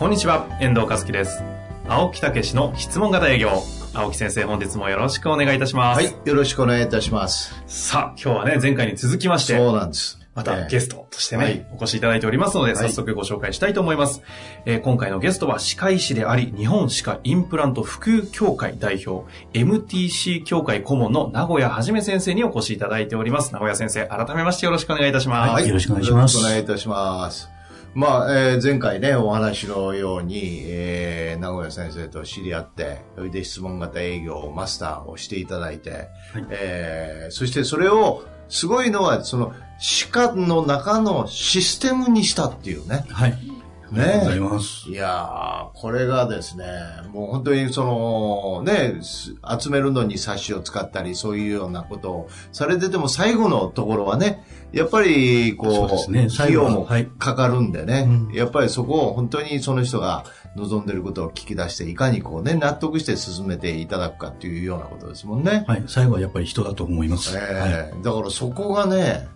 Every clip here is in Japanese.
こんにちは、遠藤和樹です。青木武の質問型営業。青木先生、本日もよろしくお願いいたします。はい、よろしくお願いいたします。さあ、今日はね、前回に続きまして、そうなんです。またゲスストとしてね、はいお越しいただいておりますので、はい早速ご紹介したいと思います。えー今回のゲストは歯科医師であり、日本歯科インプラント普及協会代表、MTC 協会顧問の名古屋はじめ先生にお越しいただいております。名古屋先生、改めましてよろしくお願いいたします。はい、よろしくお願いしますよろしくお願いいたします。まあ、えー前回ね、お話のように、えー名古屋先生と知り合って、それで質問型営業をマスターをしていただいて、えーそしてそれを、すごいのは、その、歯科の中のシステムにしたっていうね。はい。ありがとうございます。いやー、これがですね、もう本当にその、ね、す集めるのに冊子を使ったり、そういうようなことをされてても、最後のところはね、やっぱり、こう、ね費用もははいかかるんでね、うんやっぱりそこを本当にその人が望んでることを聞き出して、いかにこうね、納得して進めていただくかっていうようなことですもんね。はい。最後はやっぱり人だと思います。はい。ええだからそこがね、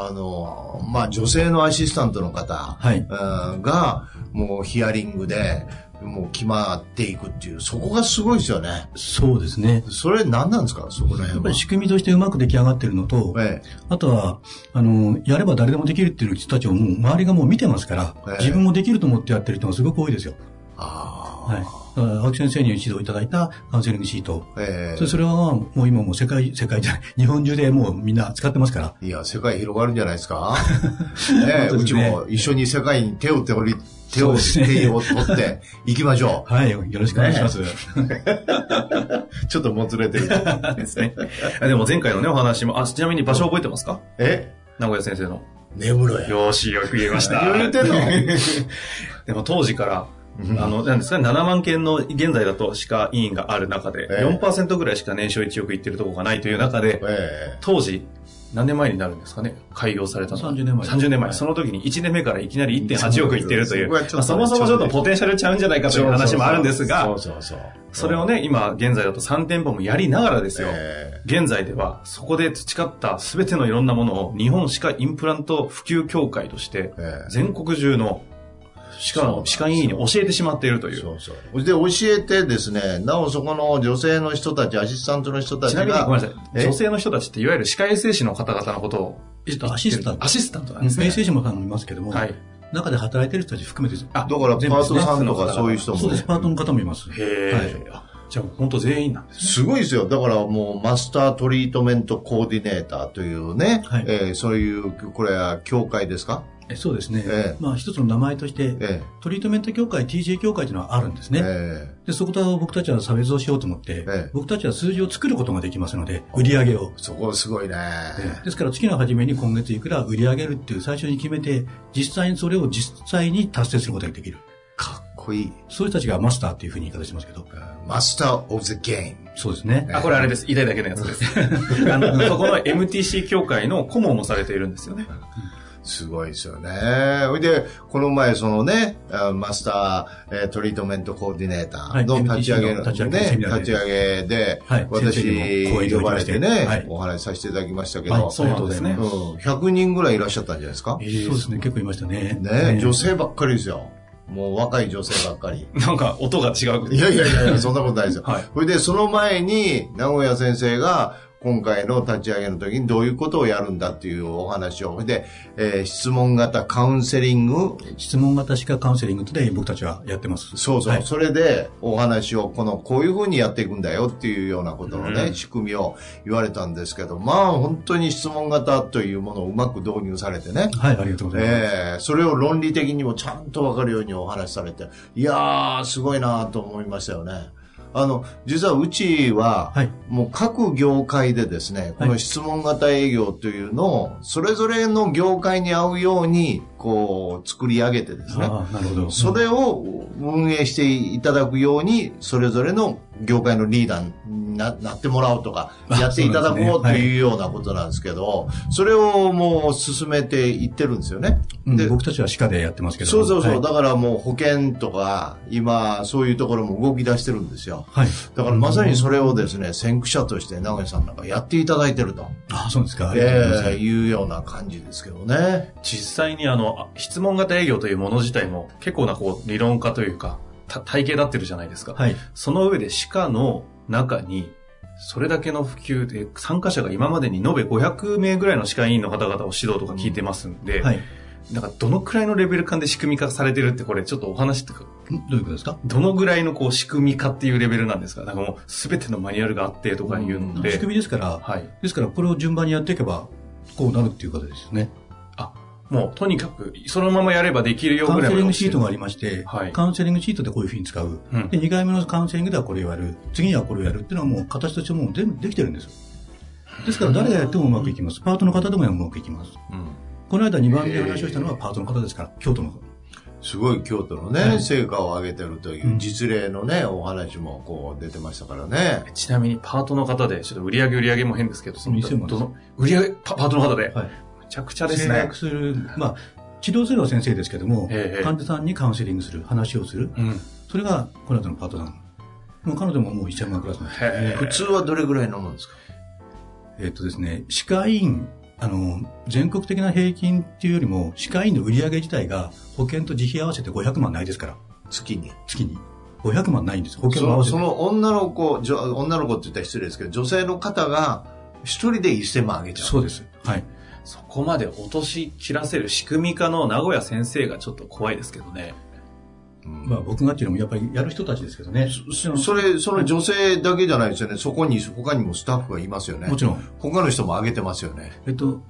あの、まあ、女性のアシスタントの方、はいうんが、もうヒアリングで、もう決まっていくっていう、そこがすごいですよね。そうですね。それ何なんですか？そこら辺はやっぱり。仕組みとしてうまく出来上がってるのと、えあとは、あの、やれば誰でもできるっていう人たちをもう周りがもう見てますから、ええ自分もできると思ってやってる人がすごく多いですよ。ああ、はい。青木先生に指導いただいたカウンセリングシート。ええそれはもう今もう世界、世界じゃない、日本中でもうみんな使ってますから。いや、世界広がるんじゃないですか？ねねうちも一緒に世界に手を手り、手を、ね手を取って行きましょはい。よろしくお願いします。う。ちょっともつれてる。ですね。あでも前回のね、お話も、あ、ちなみに場所覚えてますか？え？名古屋先生の。根室や。よーし、よく言えました。言ってんの？でも当時から、あの、なんですかね、7万件の現在だと歯科医院がある中で、ええ4%ぐらいしか年商1億いってるところがないという中で、え当時、何年前になるんですかね開業されたのは。30年前30年前。はいその時に1年目からいきなり1.8億いってるという。まあそもそもちょっとポテンシャルちゃうんじゃないかという話もあるんですが、そうそうそう。それをね、今現在だと3店舗もやりながらですよ。え現在では、そこで培った全てのいろんなものを日本歯科インプラント普及協会としてええ、全国中の歯科の、歯科医院に教えてしまっているという。そうそう。で、教えてですね、なおそこの女性の人たち、アシスタントの人たちちなみにが、ごめんなさい。え？女性の人たちっていわゆる歯科衛生士の方々のことをアシスタントアシスタントなんですね。衛生士もいますけども、はい。中で働いてる人たち含めてです、あだからパートさんとかそういう人もねそうです、パートの方もいます。へえ、あじゃあ本当全員なんですね。すごいですよ。だからもうマスタートリートメントコーディネーターというね、はいえーそういう、これは協会ですか？えそうですね。ええまあ一つの名前として、えトリートメント協会、TJ 協会というのはあるんですえね。えで、そこと僕たちは差別をしようと思って、ええ僕たちは数字を作ることができますので、売り上げを。そこすごいね。ですから月の初めに今月いくら売り上げるっていう最初に決めて、実際にそれを実際に達成することができる。かっこいい。そういう人たちがマスターっていうふうに言い方しますけど。マスターオブザゲーム。そうですね。あ、これあれです。言いたいだけのやつです。あの、そこの MTC 協会の顧問もされているんですよね。すごいですよね。ほいで、この前、そのね、あマスター、えートリートメントコーディネーターのはい立ち上げのね、立ち上げで、私呼ばれてね、はいお話しさせていただきましたけど、はいそうですねありがとうございうん、100人ぐらいいらっしゃったんじゃないですか？そうですね、結構いましたね。ね、女性ばっかりですよ。もう若い女性ばっかり。なんか音が違う。いやいやいやいや、そんなことないですよ。はいそれで、その前に、名古屋先生が、今回の立ち上げの時にどういうことをやるんだっていうお話を。で、えー質問型カウンセリング。質問型歯科カウンセリングで僕たちはやってます。そうそう。はいそれで、お話を、この、こういうふうにやっていくんだよっていうようなことのね、うん仕組みを言われたんですけど、まあ、本当に質問型というものをうまく導入されてね。はい、ありがとうございます。ええそれを論理的にもちゃんとわかるようにお話しされて、いやー、すごいなと思いましたよね。あの、実はうちは、はい。もう各業界でですね、この質問型営業というのを、それぞれの業界に合うように、こう、作り上げてですね、ああ、なるほど。それを運営していただくように、それぞれの業界のリーダーにななってもらおうとか、あやっていただこうとそうなんですねいうようなことなんですけど、それをもう進めていってるんですよね。うんで僕たちは歯科でやってますけど。そうそうそう。はいだからもう保険とか、今、そういうところも動き出してるんですよ。はい。だからまさにそれをですね、先駆者として長井さんなんかやっていただいてると、ああ、そうですか。えーいうような感じですけどね。実際にあの、あ質問型営業というもの自体も結構なこう理論化というか、た体系立ってるじゃないですか。はい。その上で歯科の中に、それだけの普及で、参加者が今までに延べ500名ぐらいの歯科医院の方々を指導とか聞いてますんで、はい。なんかどのくらいのレベル感で仕組み化されてるってこれちょっとお話ってか、んどういうことですか？どのぐらいのこう仕組み化っていうレベルなんですか？なんかもうすべてのマニュアルがあってとかいうので、仕組みですから、はい。ですからこれを順番にやっていけば、こうなるっていうことですよね。もうとにかくそのままやればできるよカウンセぐらいまでリングシートがありまして、はいカウンセリングシートでこういうふうに使う。うんで、2回目のカウンセリングではこれをやる。次にはこれをやるっていうのはもう形としてもう全部できてるんですよ。ですから誰がやってもうまくいきます。パートの方でもうまくいきます。うんこの間2番目で話をしたのはパートの方ですから、京都の。すごい京都のね、はい成果を上げてるといううん実例のね、お話もこう出てましたからね。ちなみにパートの方で、ちょっと売り上げ売り上げも変ですけど、その2000万ですどの売り上げパパートの方で、はい。めちゃくちゃですね制約。する、まあ、治療するのは先生ですけども、ええ患者さんにカウンセリングする、話をする。うん。それがこの後のパートさん。もう彼女ももう1000万クラスなんです。へ普通はどれぐらい飲むんですか？えっとですね、歯科医院、あの、全国的な平均っていうよりも、歯科医院の売り上げ自体が保険と自費合わせて500万ないですから、月に？月に。500万ないんです。保険も合わせて。その女の子、じょ女の子って言ったら失礼ですけど、女性の方が一人で1000万あげちゃう。そうです。はい。そこまで落とし切らせる仕組み化の名古屋先生がちょっと怖いですけどね。うんまあ僕がっていうのもやっぱりやる人たちですけどね。そそれ、その女性だけじゃないですよね。そこに、他にもスタッフがいますよね。もちろん。他の人も上げてますよね。えっと、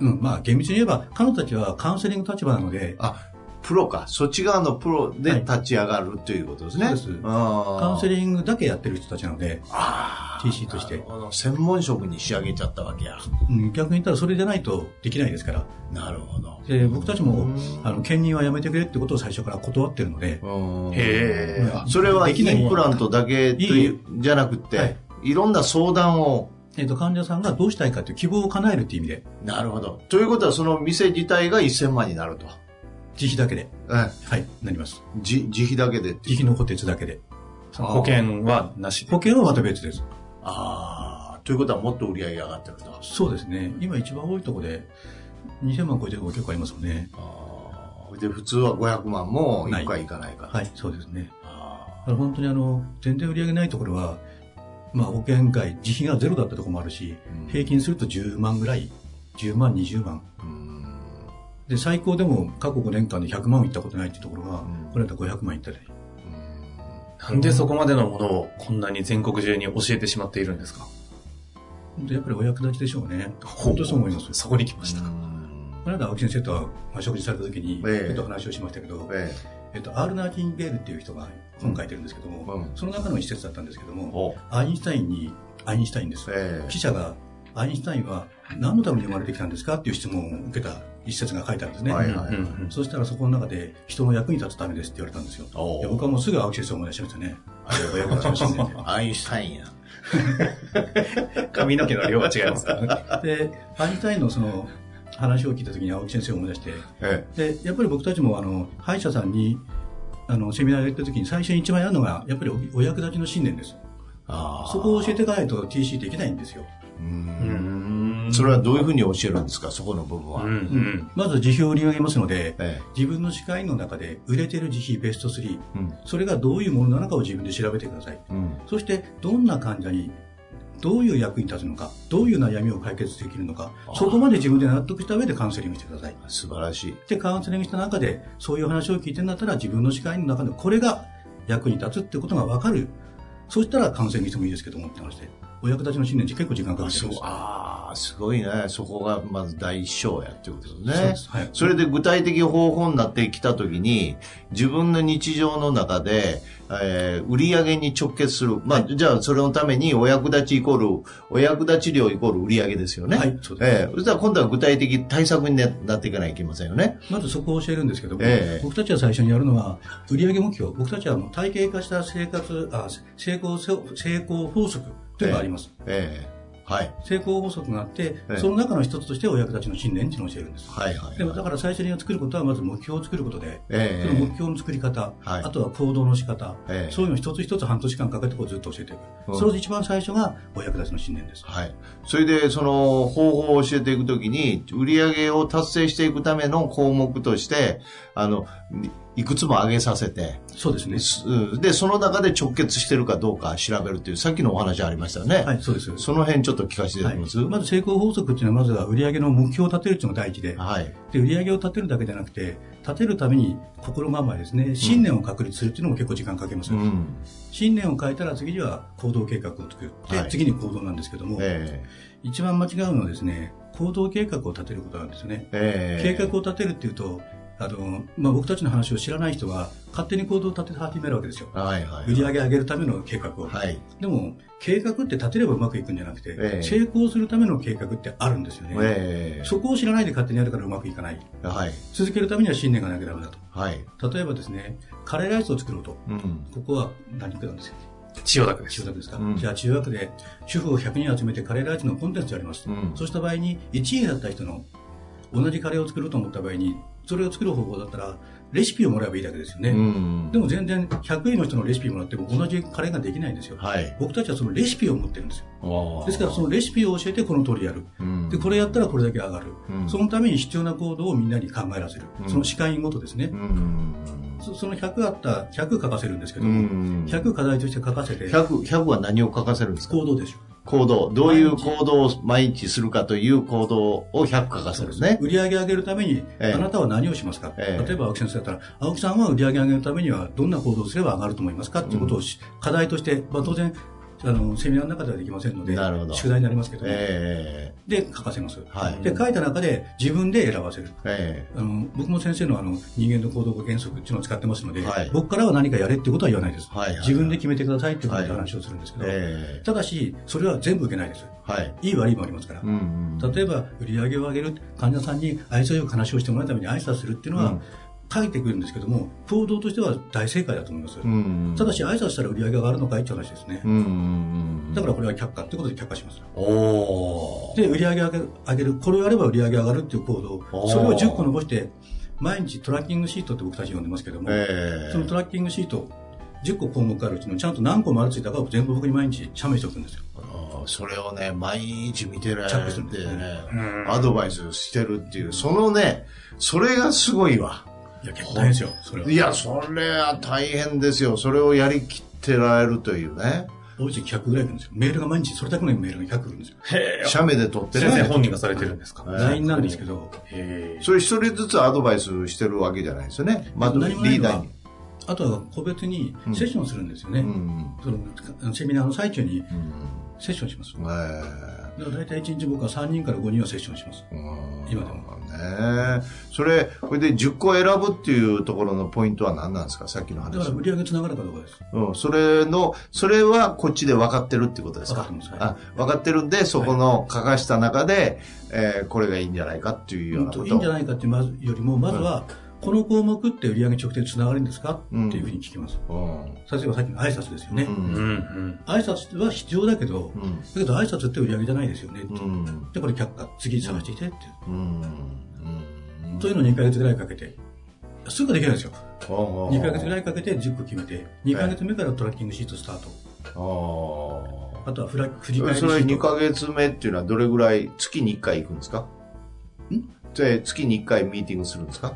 うん、まあ厳密に言えば、彼女たちはカウンセリング立場なので、あ、プロか。そっち側のプロで立ち上がるということですね。そうですカカウンセンリングだけやってる人たちなので、あー TC としてなるほど専門職に仕上げちゃったわけや。うん逆に言ったらそれじゃないとできないですから。なるほど。で僕たちもうん、あの、兼任はやめてくれってことを最初から断ってるので、うんへえ。うんそれはインプラントだけといいう、じゃなくて、はいい、ろんな相談を、えっと、患者さんがどうしたいかという希望を叶えるっていう意味で、なるほど。ということは、その店自体が1000万になると。自費だけで、えはい、なります。自自費だけで。自費の補填だけで。保険はなしで。保険はまた別です。ああ、ということはもっと売り上げ上がってると。そうですね。今一番多いところで、2000万超えてるところ結構ありますよね。あーで、普通は500万も1回いかないから。はい、そうですね。あだから本当にあの、全然売り上げないところは、まあ保険外、自費がゼロだったところもあるし、うん平均すると10万ぐらい、10万、20万。ーうんで、最高でも過去5年間で100万いったことないっていうところが、うんこれだと500万いったり。なんでそこまでのものをこんなに全国中に教えてしまっているんですか？本当やっぱりお役立ちでしょうね。本当そう思います。そこに来ました。うん。この間青木先生とはまあ食事された時に、ええ。ちょっと話をしましたけど、ええ。っと、アール・ナーティンゲールっていう人が本書いてるんですけども、うん。その中の一節だったんですけどえも、おアインシュタインに、アインシュタインです。ええ。記者が、アインシュタインは何のために生まれてきたんですか？っていう質問を受けた一節が書いてあるんですね。はいはいうんうんそしたらそこの中で人の役に立つためですって言われたんですよ。おいや僕はもうすぐ青木先生を思い出しましたね。あれ は役立ちましたね。アインシュタインや。髪の毛の量が違いますからね。で、アインシュタインのその話を聞いた時に青木先生を思い出して、えで、やっぱり僕たちもあの、歯医者さんに、あの、セミナーやった時に最初に一番やるのが、やっぱりおお役立ちの信念です。そこを教えていかないと TC できないんですよ。ううんんそれはどういうふうに教えるんですか、そこの部分は。うんうん。まず自費を売り上げますので、え自分の歯科医の中で売れてる自費ベスト3、えうんそれがどういうものなのかを自分で調べてください。うんそして、どんな患者に、どういう役に立つのか、どういう悩みを解決できるのかそこまで自分で納得した上でカウンセリングしてください。素晴らしい。で、カウンセリングした中で、そういう話を聞いてんだったら、自分の歯科医の中でこれが役に立つってことが分かる。そうしたらカウンセリングしてもいいですけどもって話で、お役立ちの信念って結構時間かかってます。あすごいね。そこがまず第一章やっていうことですね。そはいそれで具体的方法になってきたときに、自分の日常の中で、えー売り上げに直結する。まあ、じゃあそれのためにお役立ちイコール、お役立ち量イコール売り上げですよね。はいそうですえーそしたら今度は具体的対策になっていかないといけませんよね。まずそこを教えるんですけども、ええ僕たちは最初にやるのは、売上目標、僕たちはもう体系化した生活、あ成功せ成功法則というのがあります。ええはい。成功法則があって、ええその中の一つとしてお役立ちの信念っていうのを教えるんです。はいはい。でもだから最初に作ることはまず目標を作ることで、ええその目標の作り方、はいあとは行動の仕方、ええそういうのを一つ一つ半年間かけてこうずっと教えていく。うんそれで一番最初がお役立ちの信念です。はい。それで、その方法を教えていくときに、売り上げを達成していくための項目として、あの、いくつも上げさせて、そうですね。で、その中で直結してるかどうか調べるっていう、さっきのお話ありましたよね。はい、そうです。その辺ちょっと聞かせていただきます？まず成功法則っていうのはまずは売上の目標を立てるっていうのが第一で、はい。で売上を立てるだけじゃなくて、立てるために心構えですね、信念を確立するっていうのも結構時間かけます。うん。信念を変えたら次には行動計画を作って、はい次に行動なんですけども、え一番間違うのはですね、行動計画を立てることなんですね。えええ計画を立てるっていうと、あの、まあ、僕たちの話を知らない人は勝手に行動を立て始めるわけですよ。はいはい。売り上げ上げるための計画を。はい。でも、計画って立てればうまくいくんじゃなくて、ええ成功するための計画ってあるんですよね。ええそこを知らないで勝手にやるからうまくいかない。はい。続けるためには信念がなきゃダメだと。はい。例えばですね、カレーライスを作ろうと。うん。ここは何区なんですよ。千代田区です。千代田区ですか、うんじゃあ中学で主婦を100人集めてカレーライスのコンテンツやります、うんそうした場合に1位だった人の同じカレーを作ろうと思った場合にそれを作る方法だったらレシピをもらえばいいだけですよね、うん。でも全然100位の人のレシピもらっても同じカレーができないんですよ。はい。僕たちはそのレシピを持ってるんですよ。ですからそのレシピを教えてこの通りやる。うん。でこれやったらこれだけ上がる、うん。そのために必要な行動をみんなに考えらせる、うん。その視界ごとですね、うん。そその100あった100書かせるんですけどうも、ん。100課題として書かせて100、100は何を書かせるんですか？行動でしょ行動。どういう行動を毎日するかという行動を100書かせるね。売り上げ上げるために、ええ。あなたは何をしますか、ええ。例えば青木先生だったら、青木さんは売り上げ上げるためにはどんな行動をすれば上がると思いますか？っていうことをし、課題として、まあ、当然、あの、セミナーの中ではできませんのでなるほど、宿題になりますけども、えで、書かせます。はいで、書いた中で自分で選ばせる。ええあの僕も先生のあの人間の行動原則っていうのを使ってますので、はい僕からは何かやれってことは言わないです、はいはいはい自分で決めてくださいっていうことではい話をするんですけど、ええただし、それは全部受けないです。はい。いい悪いもありますから。うんうん。例えば売り上げを上げる患者さんに愛想よく話をしてもらうために挨拶するっていうのは、うん書いてくるんですけども行動としては大正解だと思います、うん。ただし挨拶したら売り上げが上がるのかいって話ですね、うんうんうん。だからこれは却下ってことで却下します。で売り上げ上げるこれをやれば売り上げ上がるっていう行動それを10個残して毎日トラッキングシートって僕たち呼んでますけども、ええそのトラッキングシート10個項目あるうちのちゃんと何個丸ついたかを全部僕に毎日写メしておくんですよあーそれをね、毎日見てらチャッれてねねうん、アドバイスしてるっていう、そのね、それがすごいわ。いや結構大変ですよそれはいや、それは大変ですよ。それをやりきってられるというね。多い時100ぐらい来るんですよメールが毎日それだけのメールが100来るんですよへえ。写メで撮って先生ね。本人がされてるんですか？ええ LINE なんですけどへえ。それ一人ずつアドバイスしてるわけじゃないですよね。まずリ何もないのはーダーに。あとは個別にセッションするんですよね、うん。そのセミナーの最中にうん。セッションします。だかえら大体1日僕は3人から5人はセッションします。えうん。今でも。ねそれ、これで10個選ぶっていうところのポイントは何なんですか？さっきのだから話。売り上げつながるかどうかです。うん、それの、それはこっちで分かってるってことですか？分かってますはい。あ分かってるんで、そこの書かした中で、えーこれがいいんじゃないかっていうよううんなこと。といいんじゃないかっていうまずよりも、まずは、この項目って売り上げ直接つながるんですか？っていうふうに聞きます。うん。例えばさっきの挨拶ですよね。うん。うんうん。挨拶は必要だけど、うんだけど挨拶って売り上げじゃないですよね。うん。で、これ却下、次探してきてっていう。いうのを2ヶ月ぐらいかけて、すぐできないんですよ。2 2ヶ月ぐらいかけて10個決めて、2ヶ月目からトラッキングシートスタート。ああとは振ら振りあ。返りシそれ2ート。ヶ月目っていうのはどれぐらい、月に1回行くんですか？ん？で月に1回ミーティングするんですか？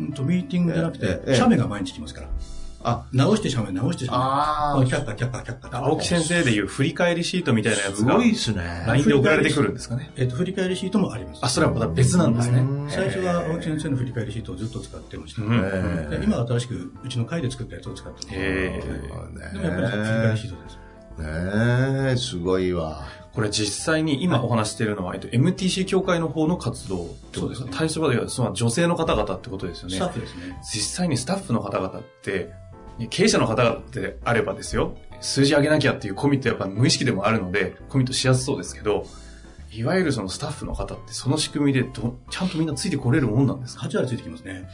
うんと、ミーティングじゃなくて、写メが毎日来ますから。あ、直して写メ、直して写メ。ああ、却下、却下、却下。青木先生でいう振り返りシートみたいなやつすがごいですね。LINE で送られてくるんですかね。えっと、振り返りシートもあります。あ、それはまた別なんですねうん。最初は青木先生の振り返りシートをずっと使ってました。今は新しくうちの会で作ったやつを使ってます。へえ。でもやっぱり振り返りシートです。ねえ、すごいわ。これ実際に今お話しているのは、えっと、MTC 協会の方の活動ってことですか？そうですね対象はその女性の方々ってことですよねスタ。ッフですね。実際にスタッフの方々って、経営者の方々であればですよ、数字上げなきゃっていうコミットやっぱ無意識でもあるので、コミットしやすそうですけど、いわゆるそのスタッフの方ってその仕組みでどちゃんとみんなついてこれるもんなんですか？8割ついてきますね。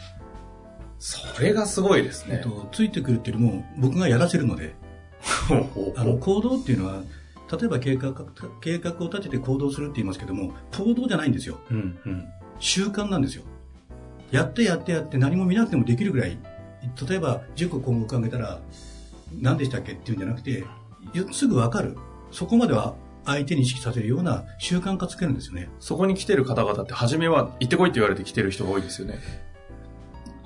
それがすごいですね。えっと、ついてくるっていうよりも、僕がやらせるので、あの、行動っていうのは、例えば計画、計画を立てて行動するって言いますけども、行動じゃないんですよ。うんうん。習慣なんですよ。やってやってやって何も見なくてもできるぐらい、例えば10個項目挙げたら、何でしたっけっていうんじゃなくて、よすぐわかる。そこまでは相手に意識させるような習慣化つけるんですよね。そこに来てる方々って初めは行ってこいって言われて来てる人が多いですよね。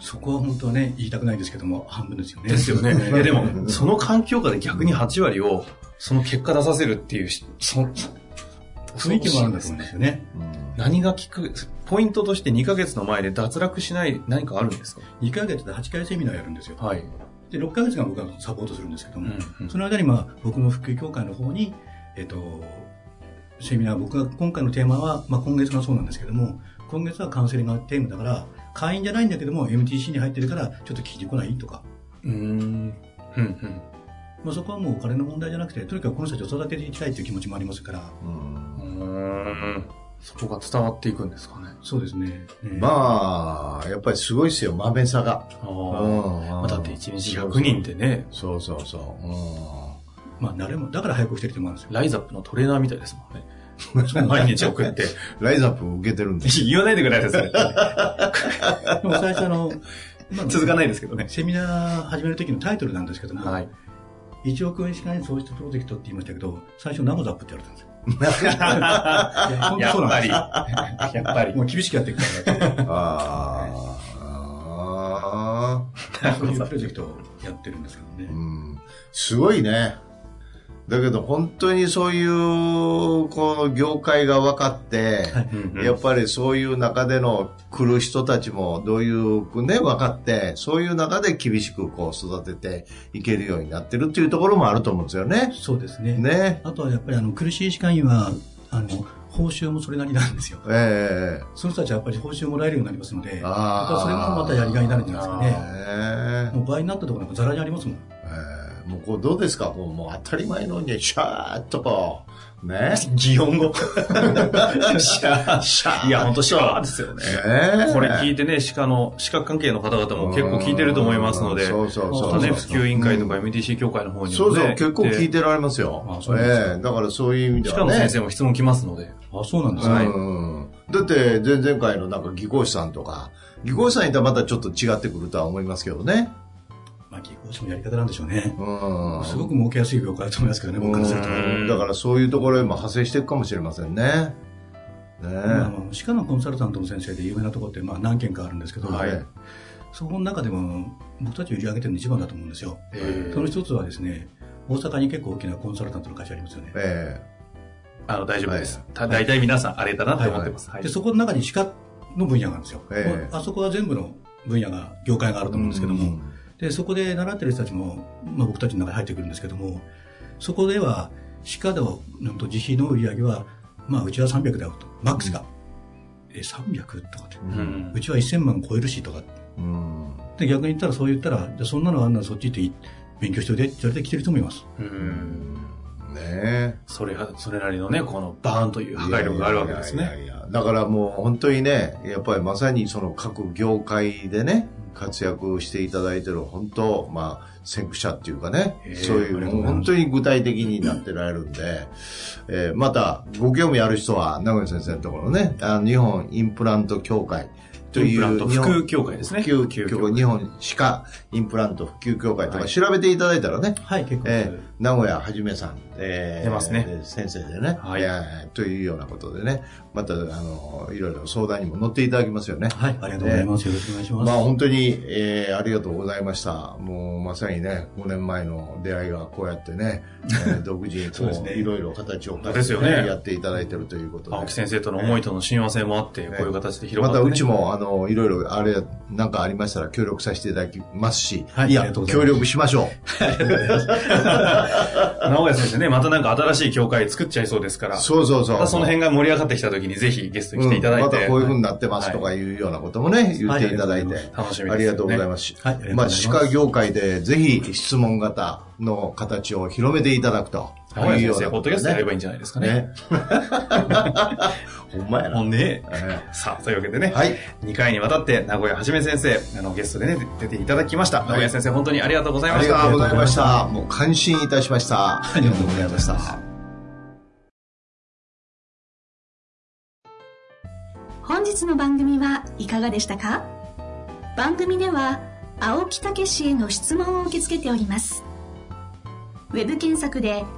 そこは本当はね、言いたくないですけども、半分ですよね。ですよね。えでも、その環境下で逆に8割を、その結果出させるっていうし、そ雰囲気もあるんですよね。何が効く、ポイントとして2ヶ月の前で脱落しない何かあるんですか？2ヶ月で8回セミナーやるんですよ。はい。で、6ヶ月が僕がサポートするんですけども、うんうんその間にまあ、僕も復旧協会の方に、えっと、セミナー、僕が今回のテーマは、まあ今月がそうなんですけども、今月はカウンセリングがテーマだから、会員じゃないんだけども、MTC に入ってるから、ちょっと聞いてこないとか、うーん。うんうん。まあそこはもうお金の問題じゃなくて、とにかくこの人たちを育てていきたいという気持ちもありますから、うんうーん。そこが伝わっていくんですかね。そうですね。えーまあ、やっぱりすごいですよ、豆さが。あうんまあ、だって1日100人ってね、そうそうそう。うんまあ慣れも、だから早くしてると思うんですよ。ライザップのトレーナーみたいですもんね。毎日送って。ライザップ受けてるんです。言わないでください、でも最初あの、まあ続かないですけどね。セミナー始める時のタイトルなんですけども、はい。1億円しかない創出プロジェクトって言いましたけど、最初ナモザップって言われたんですよ。いやっぱり。やっぱり。もう厳しくやっていくからああそういうプロジェクトをやってるんですけどね。うんすごいね。だけど本当にそういう、この業界が分かって、やっぱりそういう中での来る人たちもどういうね、分かって、そういう中で厳しくこう育てていけるようになってるっていうところもあると思うんですよね。そうですね。ね。あとはやっぱりあの苦しい歯科医は、あの、報酬もそれなりなんですよ。ええその人たちはやっぱり報酬もらえるようになりますので、あそれもまたやりがいになるんじゃないですかね。ええもう倍になったところなんかザラにありますもん。ええもうこうどうですか？こうもう当たり前のようにシャーッとこう、ね？擬音語。シャシャー。いや、本当シャーですよね。ええこれ聞いてね、歯科の、歯科関係の方々も結構聞いてると思いますので、そうそうそうまたね、そう普及委員会とか MTC 協会の方にもね。そうそう、結構聞いて。てられますよ。あそうええだからそういう意味ではね。歯科の先生も質問来ますので。あ、そうなんですね。はいうんだって、前々回のなんか技工士さんとか、技工士さんいたらまたちょっと違ってくるとは思いますけどね。まあ、技工士もやり方なんでしょうね。うん。すごく儲けやすい業界だと思いますけどね、僕からすると。うんだからそういうところへも派生していくかもしれませんね。ねまあ、あの歯科のコンサルタントの先生で有名なところってまあ何件かあるんですけど、はいそこの中でも僕たち売り上げてるの一番だと思うんですよ。えその一つはですね、大阪に結構大きなコンサルタントの会社ありますよね。えあの、大丈夫です。た大体皆さんあれだなって思ってます。はいで、そこの中に歯科の分野があるんですよ。ええあそこは全部の分野が、業界があると思うんですけども、うんで、そこで習ってる人たちも、まあ僕たちの中に入ってくるんですけども、そこでは歯科のうんと自費の売り上げは、まあうちは300だよと、マックスが。え、300とかって。ううんんうちは1000万超えるしとか。うんで、逆に言ったらそう言ったら、じゃあそんなのあんなのそっち行ってい勉強しておいでって言われて来てる人もいます。うんねそれは、それなりのね、このバーンという破壊力があるわけですね。いやいやいやだからもう本当にね、やっぱりまさにその各業界でね、活躍していただいてる本当、まあ、先駆者っていうかねそういう本当に具体的になってられるんで、えーまたご興味ある人は名古屋先生のところね、あの日本インプラント協会というインプラント日本普及協会ですね。普及協会、日本歯科インプラント普及協会とかはい調べていただいたらね、はい、結構。えー名古屋はじめさん、えー出ますねで先生でね、はいえーというようなことでね、また、あの、いろいろ相談にも乗っていただきますよね。はい、ありがとうございます。よろしくお願いします。まあ本当に、えーありがとうございました。もうまさにね、5年前の出会いがこうやってね、えー 独自にこそうねう、いろいろ形を変えて、ですよねやっていただいてるということで。青木先生との思いとの親和性もあって、こういう形で広まがったて、ね。うちも、あの、いろいろ、あれ、なんかありましたら協力させていただきますし、はいいや、協力しましょう。直哉先生ね、またなんか新しい協会作っちゃいそうですから。そうそうそう。またその辺が盛り上がってきた時にぜひゲストに来ていただいて。うんまたこういう風になってますとかいうようなこともね、言っていただいて。楽しみです、ね。ありがとうございます。はいまあ、歯科業界でぜひ質問型の形を広めていただくと。直哉先生、いッドキャストやればいいんじゃないですかね。ね。ほんまやな。ね。えさあ、というわけでね、はい。2回にわたって名古屋はじめ先生、あの、ゲストでね、出ていただきました。い名古屋先生、本当にありがとうございありました。がとうございました。もう感心いたしました。ありがとうございました。本日の番組はいかがでしたか？番組では青木武氏への質問を受け付けておりますウェブ検索で「